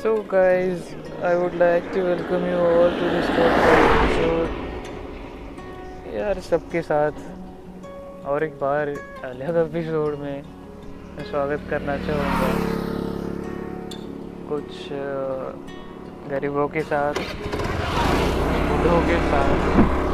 So, guys, I would like to welcome you all to this यार सबके साथ और एक बार अलग एपिसोड में मैं स्वागत करना चाहूँगा। कुछ गरीबों के साथ बूढ़ों के साथ।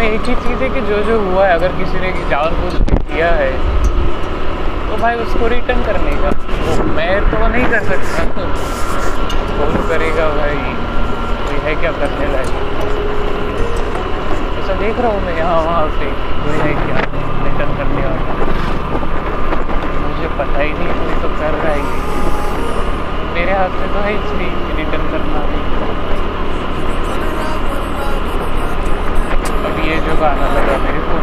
में एक ही चीज़ है कि जो जो हुआ है, अगर किसी ने जान बूझ के किया है तो भाई उसको रिटर्न करने का। वो मैं तो नहीं कर सकता। कौन करेगा भाई? कोई है क्या करने लायक? ऐसा देख रहा हूँ मैं यहाँ, वहाँ से कोई है क्या रिटर्न करने वाला? मुझे पता ही नहीं, कोई तो कर रहा है। मेरे हाथ में तो है इसलिए रिटर्न करना। अभी ये जो गाना लगा मेरे को,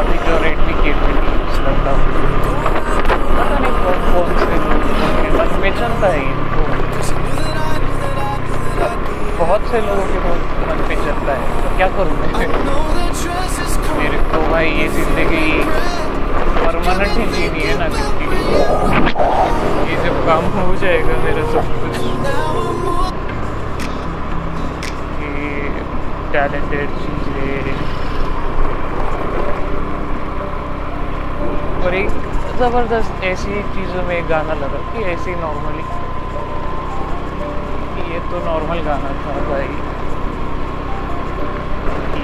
अभी जो रेडमी के लगता पता नहीं कौन कौन से लोग में चलता है इनको बहुत से लोगों के बहुत मन पे चलता है। तो क्या करूँ मेरे को भाई ये ज़िंदगी परमानेंट ही जीनी है ना, ज़िंदगी। ये जब काम हो जाएगा टैलेंटेड चीज़ें और एक ज़बरदस्त ऐसी चीज़ों में एक गाना लगा कि ऐसे नॉर्मली ये तो नॉर्मल गाना था भाई।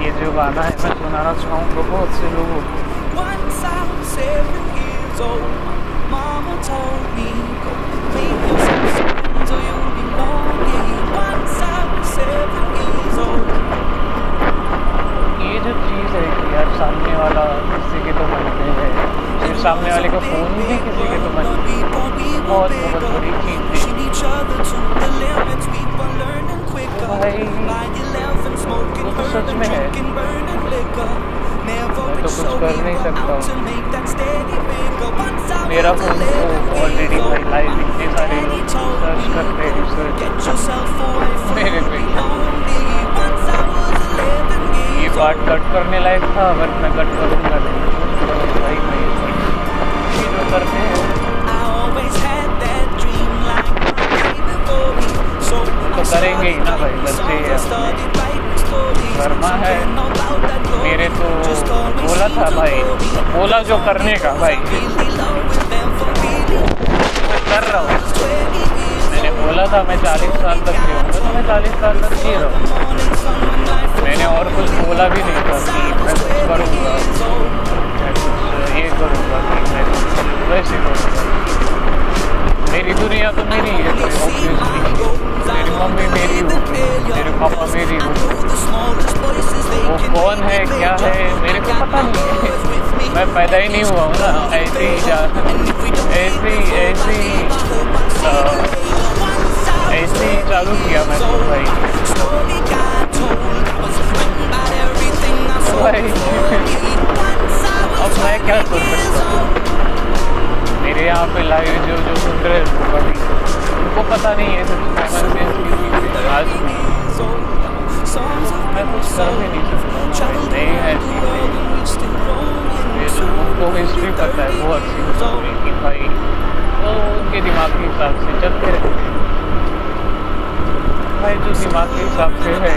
ये जो गाना है, मैं सुनाना चाहूँगा बहुत से लोगों को। Once I was seven years जो चीज़ है कि यार सामने वाला किसी के तो मनते हैं फिर सामने वाले का फ़ोन भी किसी के तो मनते हैं बहुत बहुत बड़ी चीज़ है. भाई, By 11, smoking, वो तो सच burning, में है। drinking, burning liquor. Never मैं तो been कुछ so कर नहीं eager सकता out to हूँ। make that steady figure. Once I मेरा was फ़ोन 11 तो ऑलरेडी सारे सर्च करते हैं। पार्ट कट करने लायक था अगर मैं कट करूँगा तो। भाई तो, तो करेंगे ही ना भाई बच्चे करना है। मेरे तो बोला था भाई तो बोला जो करने का भाई। कर रहा हूँ। मैंने बोला था मैं चालीस साल तक जी तो मैं चालीस साल तक जी रहा हूँ। मैंने और कुछ बोला भी नहीं था कि मैं कुछ करूँगा। ये करूँगा मैं वैसे करूँगा। मेरी दुनिया तो मेरी है, मेरी मम्मी मेरी होगी मेरे पापा मेरी होगी वो कौन है, क्या है, मेरे को पता नहीं है। मैं पैदा ही नहीं हुआ हूँ ना, ऐसे ही जा ऐसे ही ऐसे ही ऐसे ही चालू किया मैं तो भाई। अब मैं क्या कर सकता हूँ? मेरे यहाँ पे लाइव जो जो सुन रहे हैं उनको पता नहीं है सब चीज़ें आज मैं कुछ कर भी नहीं सकता नहीं है उनको हिस्ट्री पता है सी हिस्ट्री कि भाई तो उनके दिमाग के हिसाब से चलते रहते हैं। भाई जो दिमाग के हिसाब से है,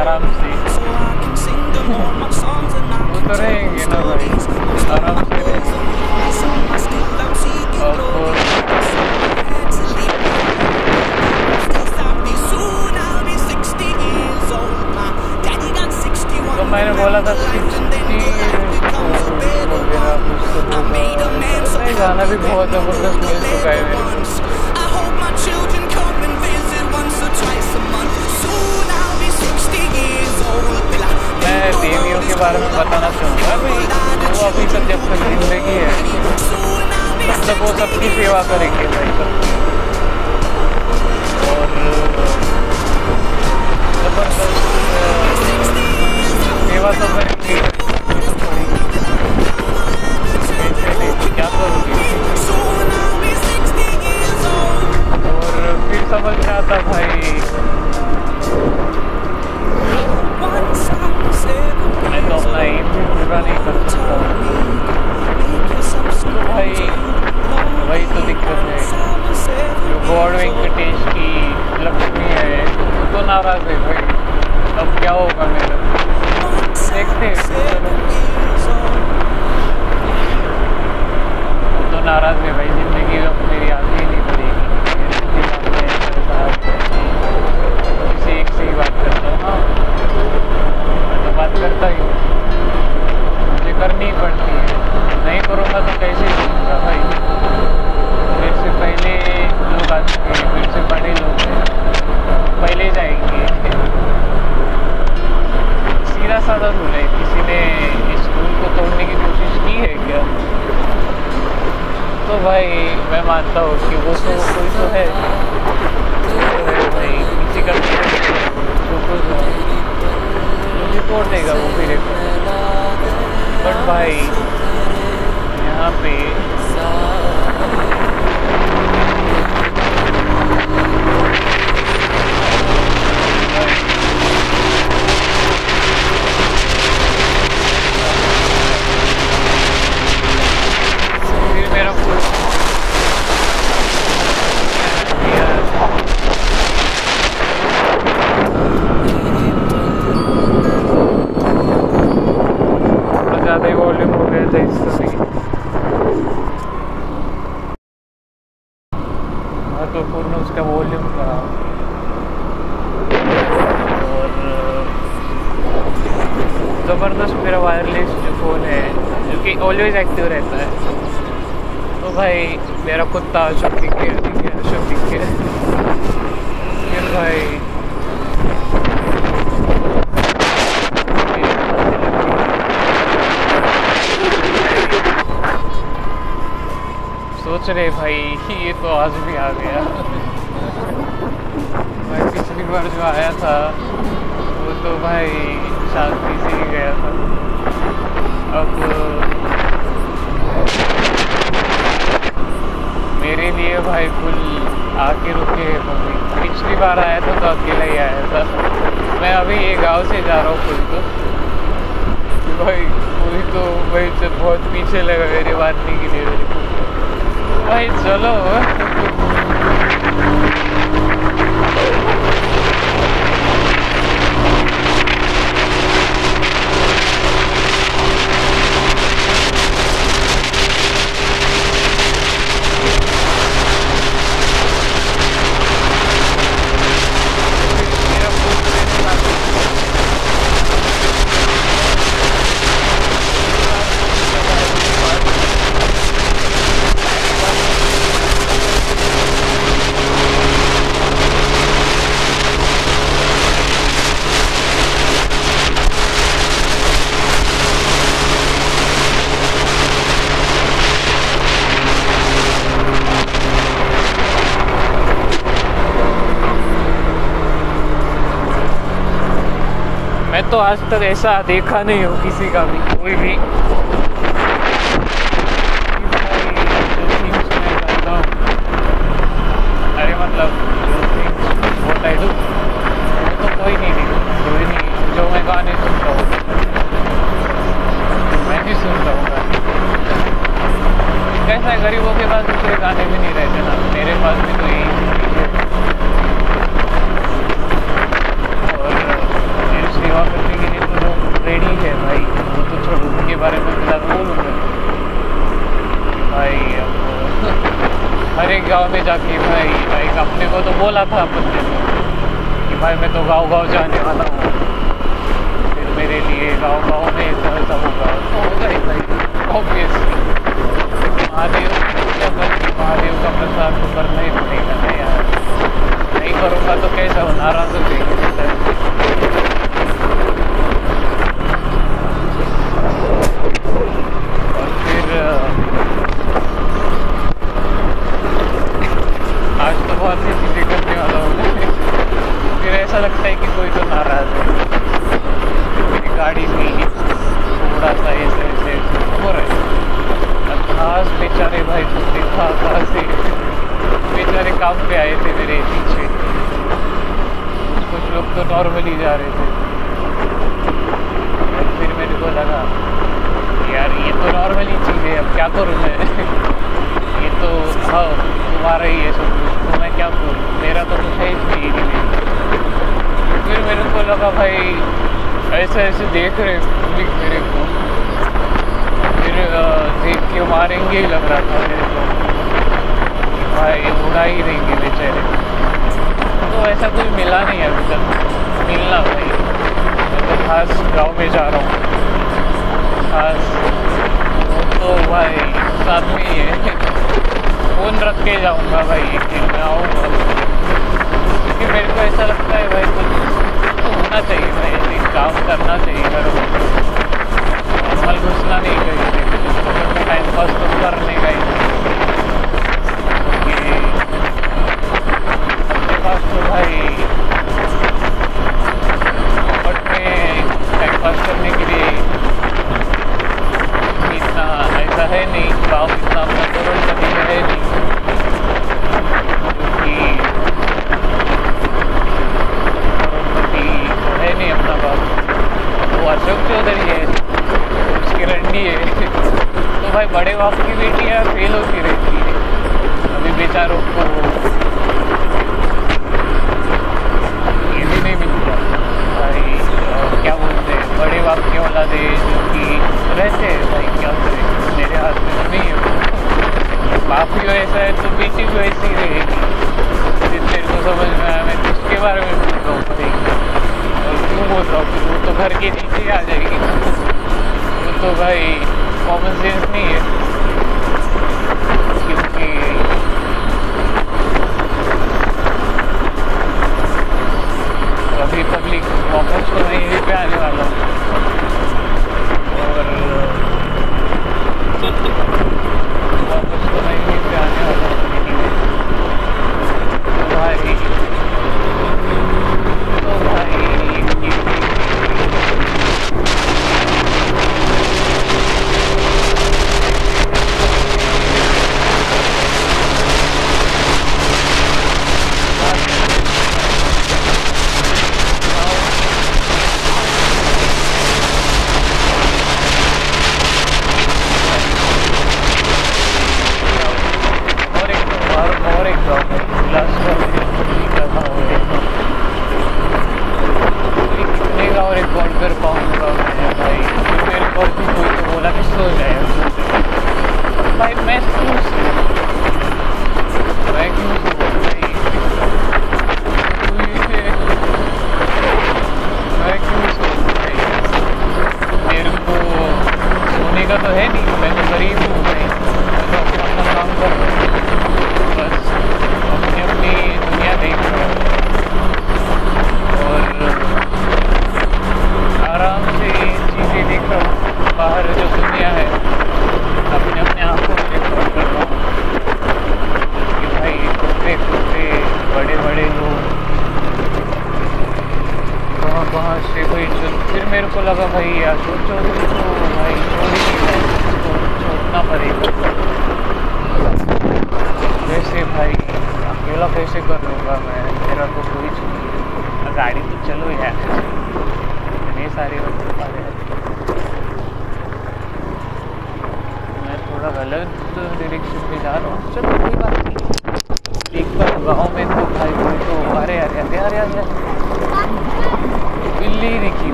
आराम से वो तो रहेंगे ना भाई आराम से मैंने बोला था सिक्सटी गाना भी बहुत ज़बरदस्त मिल चुका है मेरे मैं देवियों के बारे में बताना चाहूँगा भाई वो अभी तक जब तक ज़िंदगी है, तब तक वो सबकी सेवा करेंगे भाई सब। और, ज़बरदस्त सेवा तो करेंगे तोड़ देगा वो फिर एक बट भाई यहाँ पे मेरा बार जो आया था, वो तो भाई शांति से ही गया था। अब मेरे लिए भाई पुल आके रुके मम्मी। पिछली बार आया था तो अकेला ही आया था। मैं अभी ये गाँव से जा रहा हूँ पुल तो भाई, पुल तो भाई से बहुत पीछे लगा, मेरे बांधने के। लिए भाई, चलो मेरा पुल मेरे साथ मैं तो आज तक ऐसा देखा नहीं हो किसी का भी कोई भी। काम करना चाहिए हर नॉर्मल घुसना नहीं कहीं टाइम पास तो करने का ही पास तो भाई में टाइम पास करने के लिए इतना ऐसा है नहीं गाँव इतना अपना में है नहीं क्योंकि करोड़पति तो है नहीं अपना अशोक चौधरी है उसकी रंडी है। तो भाई बड़े बाप की बेटियाँ फेल होती रहती है। अभी बेचारों को भी नहीं मिलता। भाई क्या बोलते हैं? बड़े बाप जो कि रहते हैं। भाई, क्या मेरे हाथ में तो नहीं है। बाप है तो रहेगी। जिस तेरे को समझ में आया मैं तो बारे में रहा हूँ क्यों बोल रहा हूँ वो तो घर के नीचे आ जाएगी। वो तो भाई कॉमन सेंस नहीं है।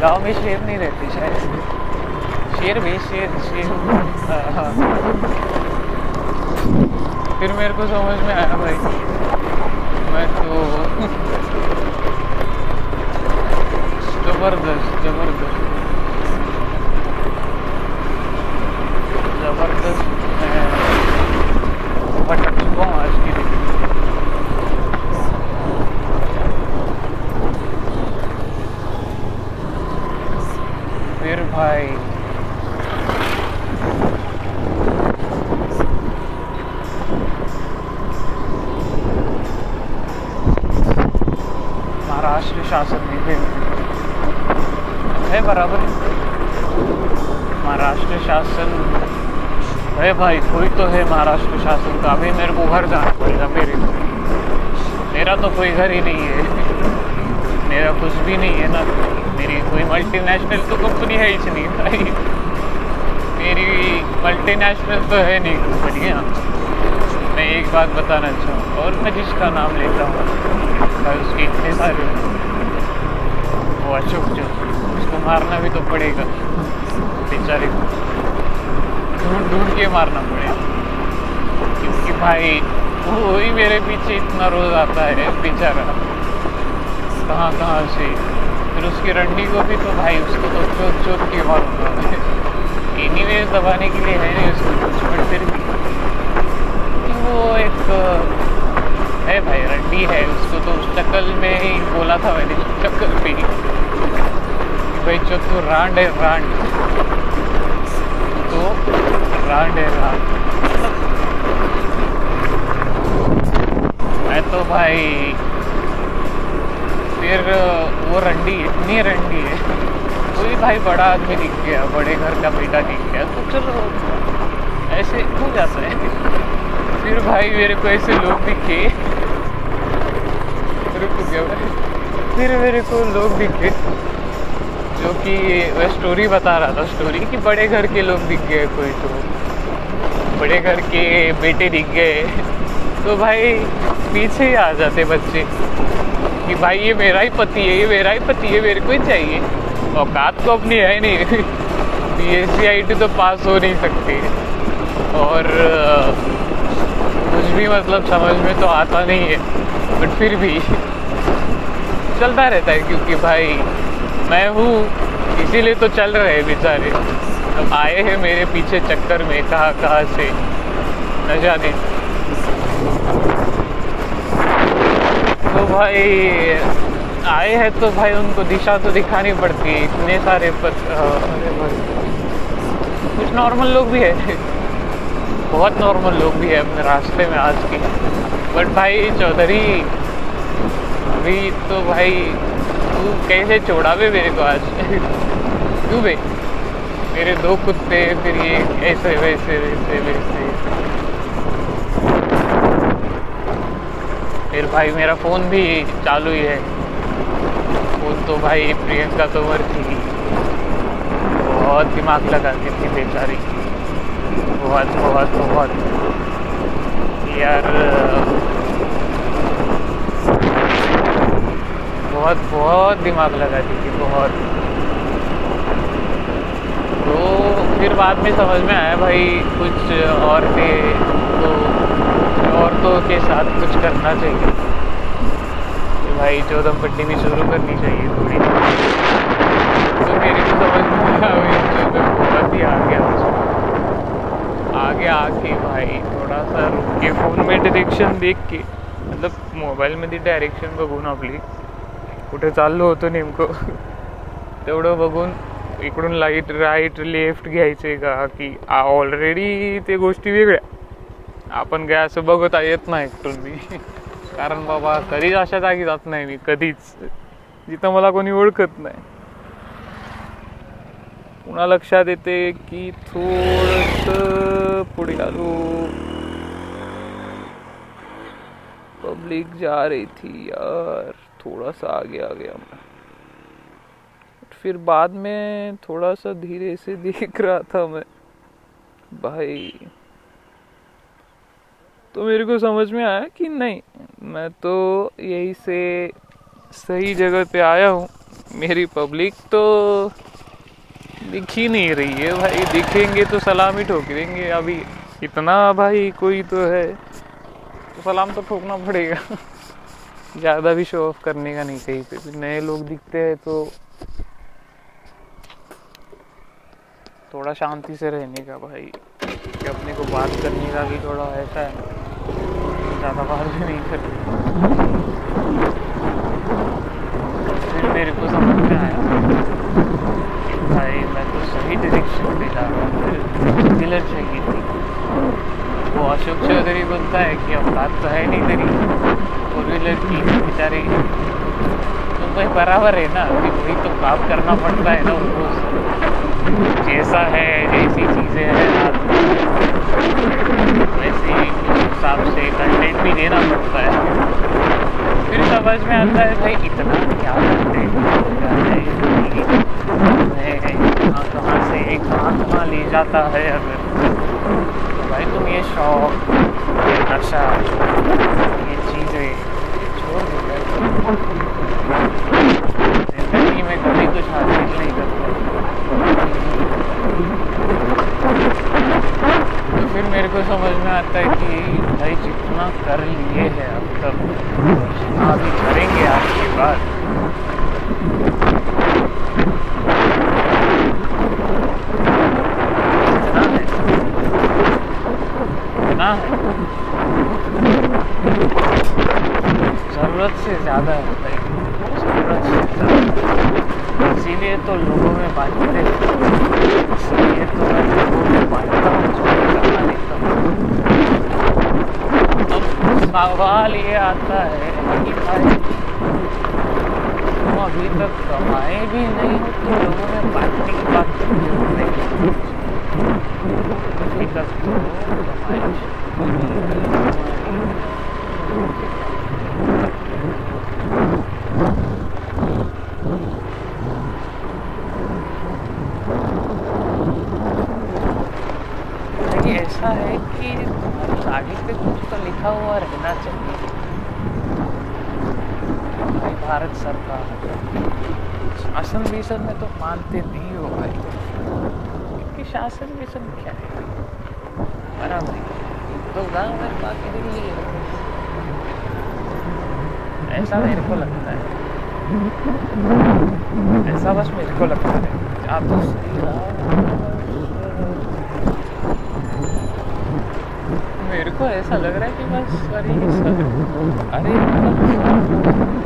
गाँव में शेर नहीं रहते शायद। शेर भी, शेर शेर। हाँ। फिर मेरे को समझ में आया भाई। मैं तो ज़बरदस्त ज़बरदस्त। ज़बरदस्त, मैं भटक चुका हूँ आज की दिन भाई महाराष्ट्र शासन में है है बराबर। महाराष्ट्र शासन है भाई, कोई तो है महाराष्ट्र शासन का। अभी मेरे को घर जाना पड़ेगा, मेरे मेरा तो कोई घर ही नहीं है। मेरा कुछ भी नहीं है ना। मेरी कोई मल्टीनेशनल तो कंपनी है ही नहीं, भाई। मेरी मल्टीनेशनल तो है नहीं कंपनियाँ मैं एक बात बताना चाहूँ, और मैं जिसका नाम लेता हूँ, भाई, उसके इतने सारे वो अशोक जो, उसको मारना भी तो पड़ेगा, बेचारे को। ढूंढ ढूंढ के मारना पड़ेगा। क्योंकि भाई वो ही मेरे पीछे इतना रोज आता है, बेचारा। कहाँ कहाँ से? फिर उसकी रंडी को भी तो भाई उसको तो चोट चोट के मैं एनी वे दबाने के लिए है नहीं उसको कुछ बट फिर भी। कि वो एक है भाई रंडी है, उसको तो उस शक्ल में ही बोला था मैंने शक्ल पे ही। कि भाई जो तू रांड है रांड। तो रांड है रांड। मैं तो भाई, फिर वो रंडी है, इतनी रंडी है। कोई भाई बड़ा आदमी दिख गया, बड़े घर का बेटा दिख गया तो चलो। ऐसे हो जाता है। फिर भाई मेरे को ऐसे लोग दिखे। रुक गया फिर मेरे को लोग दिखे, जो कि वह स्टोरी बता रहा था स्टोरी कि बड़े घर के लोग दिख गए कोई तो। बड़े घर के बेटे दिख गए। तो भाई, पीछे ही आ जाते बच्चे। कि भाई, ये मेरा ही पति है, ये मेरा ही पति है, मेरे को ही चाहिए। औकात तो अपनी है नहीं। B S C I T तो पास हो नहीं सकते। और कुछ भी मतलब समझ में तो आता नहीं है। बट फिर भी चलता रहता है, क्योंकि भाई, मैं हूँ, इसीलिए तो चल रहे हैं बेचारे। अब आए हैं मेरे पीछे चक्कर में कहाँ कहाँ से? न जाने। तो भाई आए हैं तो भाई उनको दिशा तो दिखानी पड़ती है इतने सारे पत, भाई। कुछ नॉर्मल लोग भी है। बहुत नॉर्मल लोग भी है अपने रास्ते में आज के। बट भाई चौधरी अभी तो भाई तू कैसे छोड़ा बे मेरे को आज? क्यों बे? मेरे दो कुत्ते फिर ये ऐसे वैसे वैसे वैसे। फिर भाई, मेरा फ़ोन भी चालू ही है। फ़ोन तो भाई प्रियंका तोमर थी। बहुत दिमाग लगाती थी बेचारी। बहुत बहुत बहुत। यार, बहुत बहुत दिमाग लगाती थी, बहुत। तो फिर बाद में समझ में आया भाई, कुछ और थे तो दोस्तों के साथ कुछ करना चाहिए। कि भाई चौदह पट्टी भी शुरू करनी चाहिए थोड़ी। तो मेरे को समझ में आया बहुत ही आ गया आगे आके भाई थोड़ा सा रुक के फ़ोन में डायरेक्शन देख के मतलब मोबाईलमध्ये डायरेक्शन बघून आपली। कुठे चाललो होतो नेमकं? तेवढं बघून इकडून लाइट राईट लेफ्ट घ्यायचे का? की ऑलरेडी ते गोष्टी वेगळ्या. आपण काय असं बघत येत नाही कुठून मी. कारण बाबा कधीच अशा जागी जात नाही मी कधीच. जिथं मला कोणी ओळखत नाही. पुन्हा लक्षात येते की थोडस पुढे आलो. पब्लिक जा रही थी यार थोड़ा सा आगे आ गया मैं फिर बाद में थोड़ा सा धीरे से देख रहा था मैं. भाई तो मेरे को समझ में आया कि नहीं, मैं तो यही से सही जगह पे आया हूँ। मेरी पब्लिक तो दिख ही नहीं रही है भाई। दिखेंगे तो सलाम ही ठोक देंगे अभी इतना भाई कोई तो है तो सलाम तो ठोकना पड़ेगा। ज़्यादा भी शो ऑफ़ करने का नहीं कहीं पे भी। नए लोग दिखते हैं तो थोड़ा शांति से रहने का भाई। कि अपने को बात करने का भी थोड़ा ऐसा है। ज़्यादा बात भी नहीं करनी फिर मेरे को समझ में आया। भाई, मैं तो सही डायरेक्शन पे जा रहा हूँ। फिर चाहिए थी। वो अशोक चौधरी बोलता है कि अब बात तो है नहीं तेरी। फोर व्हीलर की बेचारे। तो भाई, बराबर है ना? अभी वही तो काम करना पड़ता है ना उनको। जैसा है, जैसी चीज़ें हैं। वैसे ही हिसाब से कंटेंट भी देना पड़ता है फिर समझ में आता है भाई इतना क्या करते कहाँ कहाँ से कहाँ कहाँ ले जाता है अगर तो भाई तुम ये शौक ये नशा ये चीज़ें ज़िंदगी में कभी कुछ हासिल नहीं करते तो फिर मेरे को समझ में आता है कि भाई जितना कर लिए है अब तक, जितना अभी करेंगे आज के बाद। ज़रूरत से ज़्यादा है ज़रूरत से ज़्यादा। इसीलिए तो लोगों में बांटते करें इसलिए तो मैं लोगों में बांटता हूँ उसको करना लिखता हूँ अब सवाल ये आता है कि भाई, तुम अभी तक कमाए भी नहीं हो तो लोगों में बांटने की बात क्यों हो रही है अभी तक तो कमाए देखिए ऐसा है कि आगे पे कुछ तो लिखा हुआ रहना चाहिए भाई भारत सरकार शासन विसन में तो मानते नहीं हो भाई। क्योंकि शासन विसन क्या है? बराबर। तो गाँव में बाकी है। ऐसा मेरे को लगता है। ऐसा बस मेरे को लगता है। आप तो मेरे को ऐसा लग रहा है कि बस अरे अरे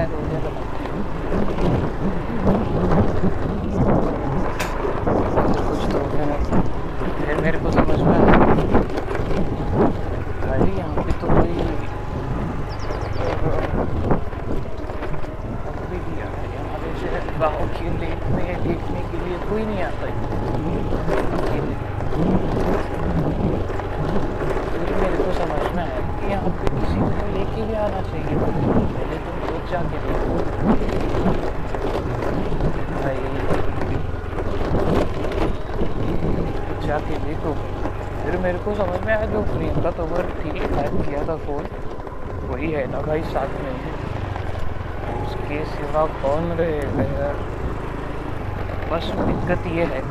I don't. भाई साथ में है। उसके सिवा कौन रहेगा यार? बस दिक्कत ये है।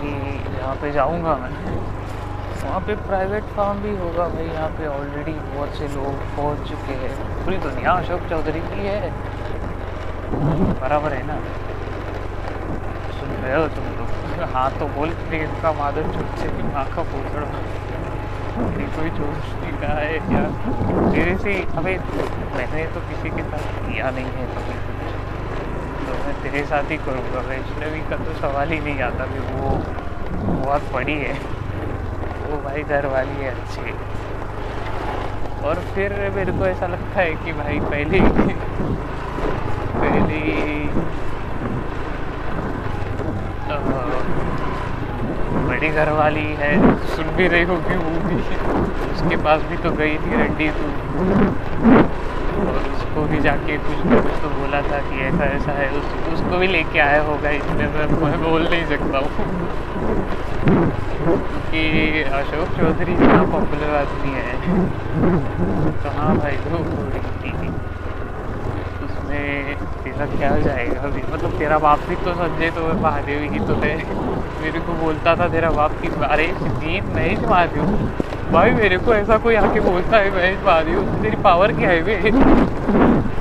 कि यहाँ पे जाऊँगा मैं। वहाँ पे प्राइवेट फार्म भी होगा भाई, यहाँ पे ऑलरेडी बहुत से लोग पहुँच चुके हैं। पूरी दुनिया अशोक चौधरी की है। बराबर है ना? सुन रहे हो तुम लोग? हाँ तो बोल प्रियंका माधव चुप से का पोछड़ मेरी कोई जोश नहीं रहा है यार मेरे से अबे मैंने तो किसी के साथ किया नहीं है कभी तो मैं तेरे साथ ही करूँगा वैष्णवी का तो सवाल ही नहीं आता कि वो बहुत बड़ी है वो भाई घर वाली है अच्छी और फिर मेरे को ऐसा लगता है कि भाई पहले ही पहले ही अ, बड़ी घर वाली है। सुन भी रही होगी वो भी। उसके पास भी तो गई थी रंडी तू। और उसको भी जाके कुछ ना कुछ तो बोला था कि ऐसा ऐसा है। उस, उसको भी लेके आया होगा इसमें मैं, मैं बोल नहीं सकता हूँ। क्योंकि अशोक चौधरी इतना पॉपुलर आदमी है। कहाँ भाई वो थोड़ी उसमें तेरा क्या जाएगा अभी? मतलब तेरा बाप भी तो संजय तो महादेवी ही तो है मेरे को बोलता था, तेरा बाप की अरे जीत महेश महादेव। भाई, मेरे को ऐसा कोई आके बोलता है, महेश महादेव, तेरी पावर क्या है बे?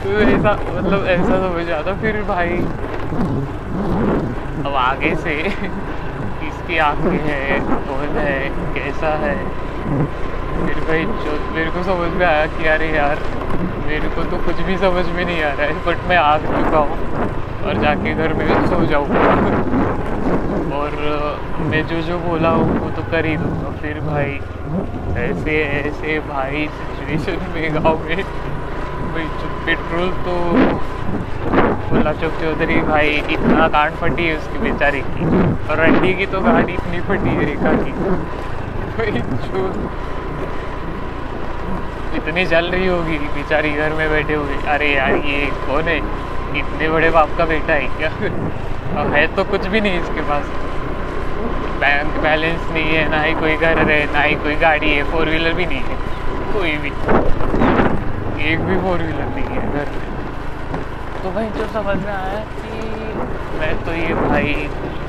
तो ऐसा मतलब ऐसा समझ आता। फिर भाई, अब आगे से किसकी आँखें है, कौन है, कैसा है? फिर भाई, जो मेरे को समझ में आया कि अरे यार, मेरे को तो कुछ भी समझ में नहीं आ रहा है बट मैं आ चुका हूँ और जाके घर में सो जाऊँगा और मैं जो जो बोला हूँ, वो तो कर ही दूँगा। फिर भाई, ऐसे ऐसे भाई सिचुएशन में गाँव में। भाई, जो पेट्रोल तो बोला चौक चौधरी, भाई, इतना कांड फटी है उसकी बेचारे की। और रंडी की तो गाड़ी इतनी फटी है रेखा की। भाई, जो इतनी जल रही होगी, बेचारी घर में बैठे हुए अरे यार, ये कौन है? इतने बड़े बाप का बेटा है क्या? अब है तो कुछ भी नहीं इसके पास। बैंक बैलेंस नहीं है, ना ही कोई घर है, ना ही कोई गाड़ी है फोर व्हीलर भी नहीं है। कोई भी। एक भी फोर व्हीलर नहीं है घर में। तो भाई, जो समझ में आया कि मैं तो ये भाई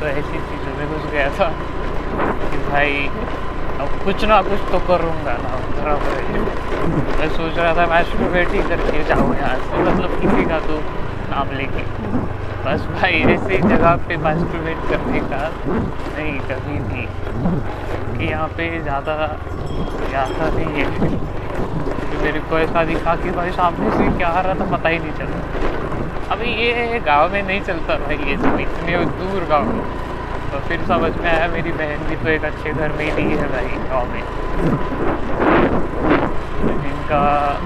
तो ऐसी चीज़ों में घुस गया था कि भाई, अब कुछ ना कुछ तो करूँगा ना, बराबर है। मैं सोच रहा था मैं मैस्ट्रोवेट ही करके जाऊँ यहाँ से मतलब किसी का तो नाम लेके। बस भाई, ऐसे जगह पे मैस्ट्रोवेट करने का नहीं, कभी भी क्योंकि यहाँ पे ज़्यादा आता नहीं है। तो मेरे को ऐसा दिखा कि भाई सामने से क्या आ रहा था, पता ही नहीं चला। अभी ये गाँव में नहीं चलता भाई, ये सब इतने दूर गाँव में तो फिर समझ में आया मेरी बहन भी तो एक अच्छे घर में ही नहीं है भाई, गाँव में। जिनका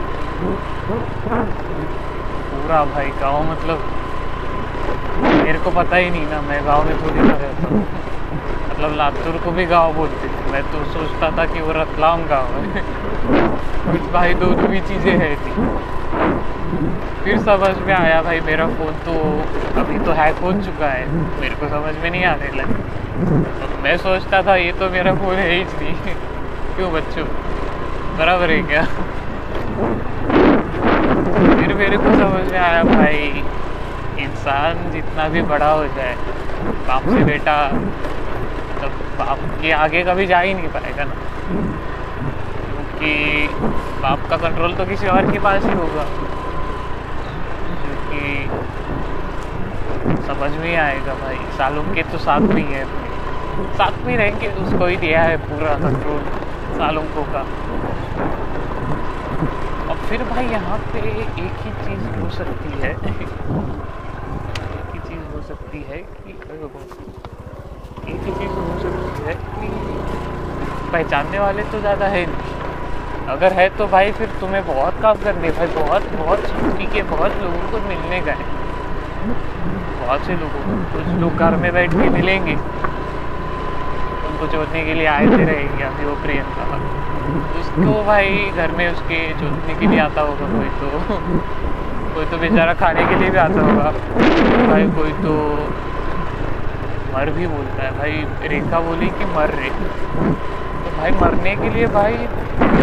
पूरा भाई गाँव मतलब मेरे को पता ही नहीं ना, मैं गाँव में थोड़ी ना रहता हूँ। मतलब लातूर को भी गाँव बोलते थे। मैं तो सोचता था कि वो रतलाम गाँव है। कुछ भाई दो ही चीज़ें है थी। फिर समझ में आया भाई, मेरा फ़ोन तो अभी तो हैक हो चुका है। मेरे को समझ में नहीं आने लगा। तो मैं सोचता था, ये तो मेरा फ़ोन है ही नहीं। क्यों बच्चों? बराबर है क्या? फिर मेरे को समझ में आया भाई, इंसान जितना भी बड़ा हो जाए, बाप से बेटा, तब बाप के आगे कभी जा ही नहीं पाएगा ना। क्योंकि बाप का कंट्रोल तो किसी और के पास ही होगा। क्योंकि समझ में आएगा भाई, सालों के तो साथ में ही है साथ में रहेंगे, उसको ही दिया है पूरा कंट्रोल सालों को का। और फिर भाई यहाँ पे एक ही चीज़ हो सकती है। एक ही चीज़ हो सकती है कि एक ही चीज़ हो सकती है कि पहचानने वाले तो ज़्यादा है नहीं। अगर है तो भाई फिर तुम्हें बहुत काम करने भाई बहुत बहुत छुट्टी के बहुत लोगों को मिलने है। बहुत से लोगों को कुछ लोग घर में बैठ के मिलेंगे। उनको जोड़ने के लिए आए थे रहेंगे अभी वो प्रियंका उसको भाई घर में उसके जोतने के लिए आता होगा कोई तो। कोई तो बेचारा खाने के लिए भी आता होगा। भाई कोई तो मर भी बोलता है। भाई रेखा बोली कि मर रे। तो भाई मरने के लिए भाई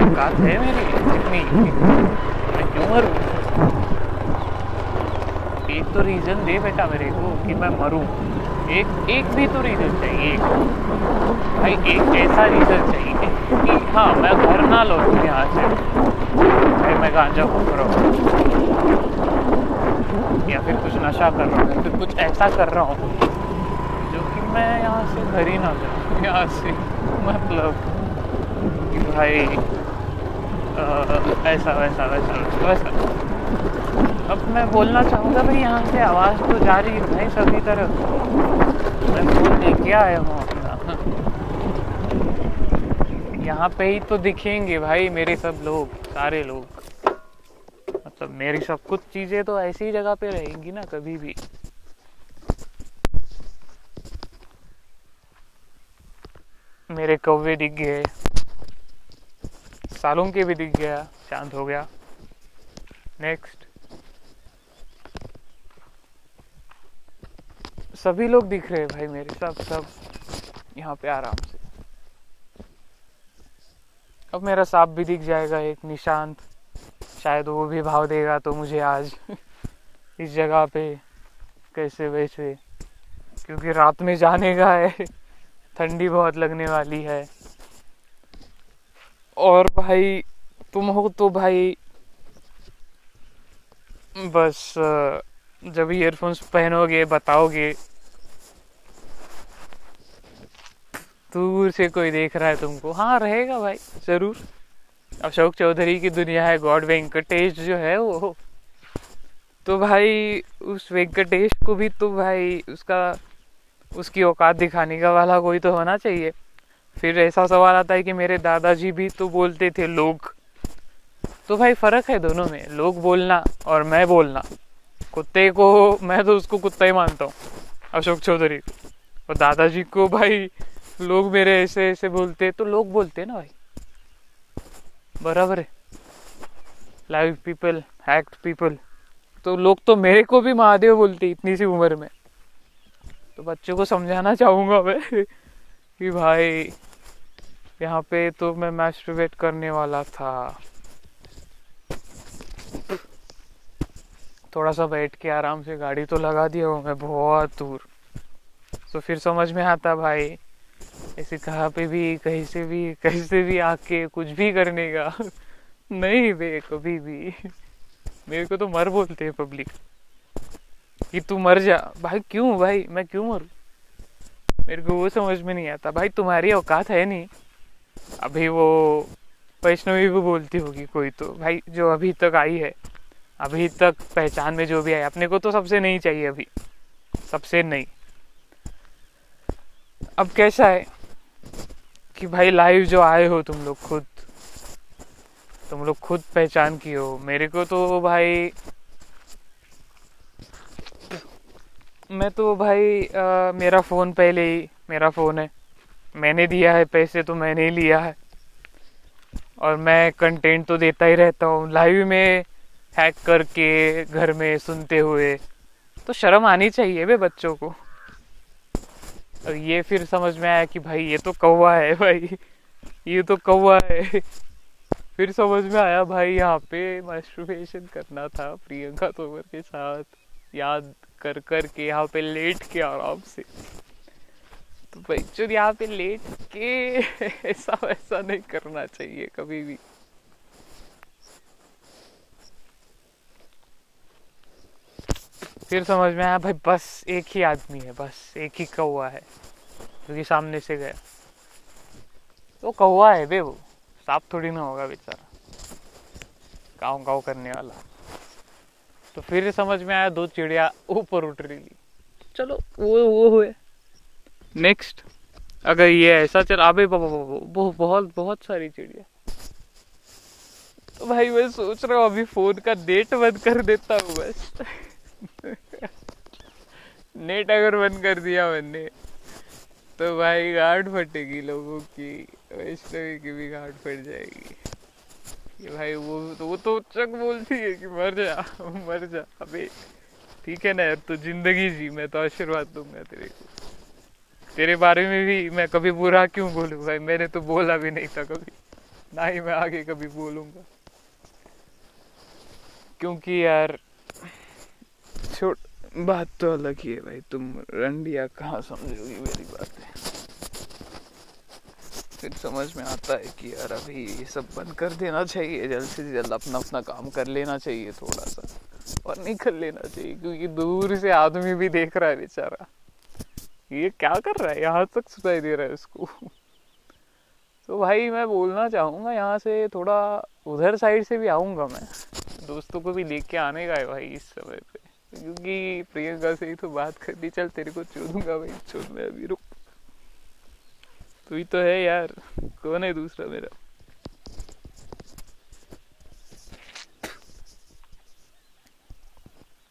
औकात है मेरी इतनी। मैं क्यों मरूँ? एक तो रीजन दे बेटा मेरे को कि मैं मरूं। एक एक भी तो रीजन चाहिए। एक भाई एक ऐसा रीजन चाहिए कि हाँ मैं घर ना लौटूं यहाँ से। भाई मैं गांजा फूक रहा हूँ। या फिर कुछ नशा कर रहा हूँ फिर कुछ ऐसा कर रहा हूँ जो कि मैं यहाँ से घर ही ना जाऊँ यहाँ से मतलब कि भाई अ, ऐसा वैसा वैसा वैसा वैसा। अब मैं बोलना चाहूँगा भाई यहाँ से आवाज़ तो जा रही है भाई सभी तरफ़। यहाँ पे ही तो दिखेंगे भाई मेरे सब लोग, सारे लोग। मतलब मेरी सब कुछ चीज़ें तो ऐसी जगह पे रहेंगी ना कभी भी। मेरे कौवे दिख गए। सालों के भी दिख गया शांत हो गया। नेक्स्ट सभी लोग दिख रहे हैं भाई मेरे, सब सब यहाँ पे आराम से। अब मेरा सांप भी दिख जाएगा, एक निशांत। शायद वो भी भाव देगा तो मुझे आज इस जगह पे कैसे वैसे, क्योंकि रात में जाने का है, ठंडी बहुत लगने वाली है। और भाई, तुम हो तो भाई, बस जब ईयरफोन्स पहनोगे, बताओगे। दूर से कोई देख रहा है तुमको। हाँ रहेगा भाई, ज़रूर। अशोक चौधरी की दुनिया है, गॉड वेंकटेश जो है वो। तो भाई, उस वेंकटेश को भी तो भाई, उसका, उसकी औकात दिखाने का वाला कोई तो होना चाहिए। फिर ऐसा सवाल आता है कि मेरे दादाजी भी तो बोलते थे, लोग। तो भाई, फ़र्क है दोनों में, लोग बोलना और मैं बोलना। कुत्ते को मैं तो उसको कुत्ता ही मानता हूँ, अशोक चौधरी। और दादाजी को भाई, लोग मेरे ऐसे ऐसे बोलते तो लोग बोलते ना भाई। बराबर है। लाइव पीपल हैक्ट पीपल तो लोग तो मेरे को भी महादेव बोलते इतनी सी उम्र में। तो बच्चों को समझाना चाहूँगा मैं कि भाई, यहाँ पे तो मैं मैस्टरबेट करने वाला था। थोड़ा सा बैठ के आराम से गाड़ी तो लगा दिया हूँ, मैं बहुत दूर। तो फिर समझ में आता भाई, ऐसे कहाँ पे भी, कहीं से भी, कहीं से भी आके कुछ भी करने का। नहीं बे, कभी भी। मेरे को तो मर बोलते हैं पब्लिक कि तू मर जा। भाई क्यों भाई? मैं क्यों मरूं? मेरे को वो समझ में नहीं आता। भाई तुम्हारी औकात है नहीं। अभी वो वैष्णवी भी बोलती होगी कोई तो। भाई जो अभी तक आई है अभी तक पहचान में जो भी है अपने को तो सबसे नहीं चाहिए अभी। सबसे नहीं। अब कैसा है कि भाई लाइव जो आए हो तुम लोग खुद तुम लोग खुद पहचान की हो। मेरे को तो भाई मैं तो भाई आ, मेरा फ़ोन पहले ही मेरा फ़ोन है। मैंने दिया है पैसे तो मैंने ही लिया है। और मैं कंटेंट तो देता ही रहता हूँ। लाइव में हैक करके घर में सुनते हुए तो शर्म आनी चाहिए बे बच्चों को। और ये फिर समझ में आया कि भाई ये तो कौवा है भाई, ये तो कौवा है। फिर समझ में आया भाई यहाँ पे मास्टरबेशन करना था प्रियंका तोमर के साथ, याद कर कर के यहाँ पे लेट के आराम से। तो जो यहाँ पे लेट के, ऐसा वैसा नहीं करना चाहिए कभी भी। फिर समझ में आया, भाई बस एक ही आदमी है, बस एक ही कौआ है, जो कि सामने से गया। तो कौवा है बे वो सांप थोड़ी ना होगा बेचारा। गाँव गाँव करने वाला। तो फिर समझ में आया, दो चिड़िया ऊपर उठ रही थी। चलो, वो वो हुए। नेक्स्ट अगर ये ऐसा चल, अबे बहुत बहुत सारी चिड़िया। तो भाई मैं सोच रहा हूँ, अभी फ़ोन का डेट बंद कर देता हूँ बस। नेट अगर बंद कर दिया मैंने तो भाई गार्ड फटेगी लोगों की, वैष्णवी की भी गार्ड फट जाएगी। कि भाई वो तो वो तो चक बोलती है कि मर जा मर जा, अबे, ठीक है ना यार तो ज़िंदगी जी, मैं तो आशीर्वाद दूँगा तेरे को। तेरे बारे में भी मैं कभी बुरा क्यों बोलूँ? भाई मैंने तो बोला भी नहीं था कभी। ना ही मैं आगे कभी बोलूँगा। क्योंकि यार छोड़ बात तो अलग ही है भाई, तुम रंडिया कहाँ समझोगी मेरी बातें? फिर समझ में आता है कि यार अभी ये सब बंद कर देना चाहिए, जल्द से जल्द अपना अपना काम कर लेना चाहिए थोड़ा सा, और नहीं कर लेना चाहिए, क्योंकि दूर से आदमी भी देख रहा है बेचारा। ये क्या कर रहा है? यहाँ तक सुनाई दे रहा है उसको तो भाई मैं बोलना चाहूँगा, यहाँ से थोड़ा उधर साइड से भी आऊँगा मैं। दोस्तों को भी लेके आने का है भाई इस समय पे। क्योंकि प्रियंका से ही तो बात करनी, चल तेरे को छोड़ूँगा भाई छोड़ मैं अभी रुक। तू ही तो है यार, कौन है दूसरा मेरा?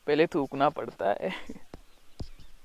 पहले थूकना पड़ता है।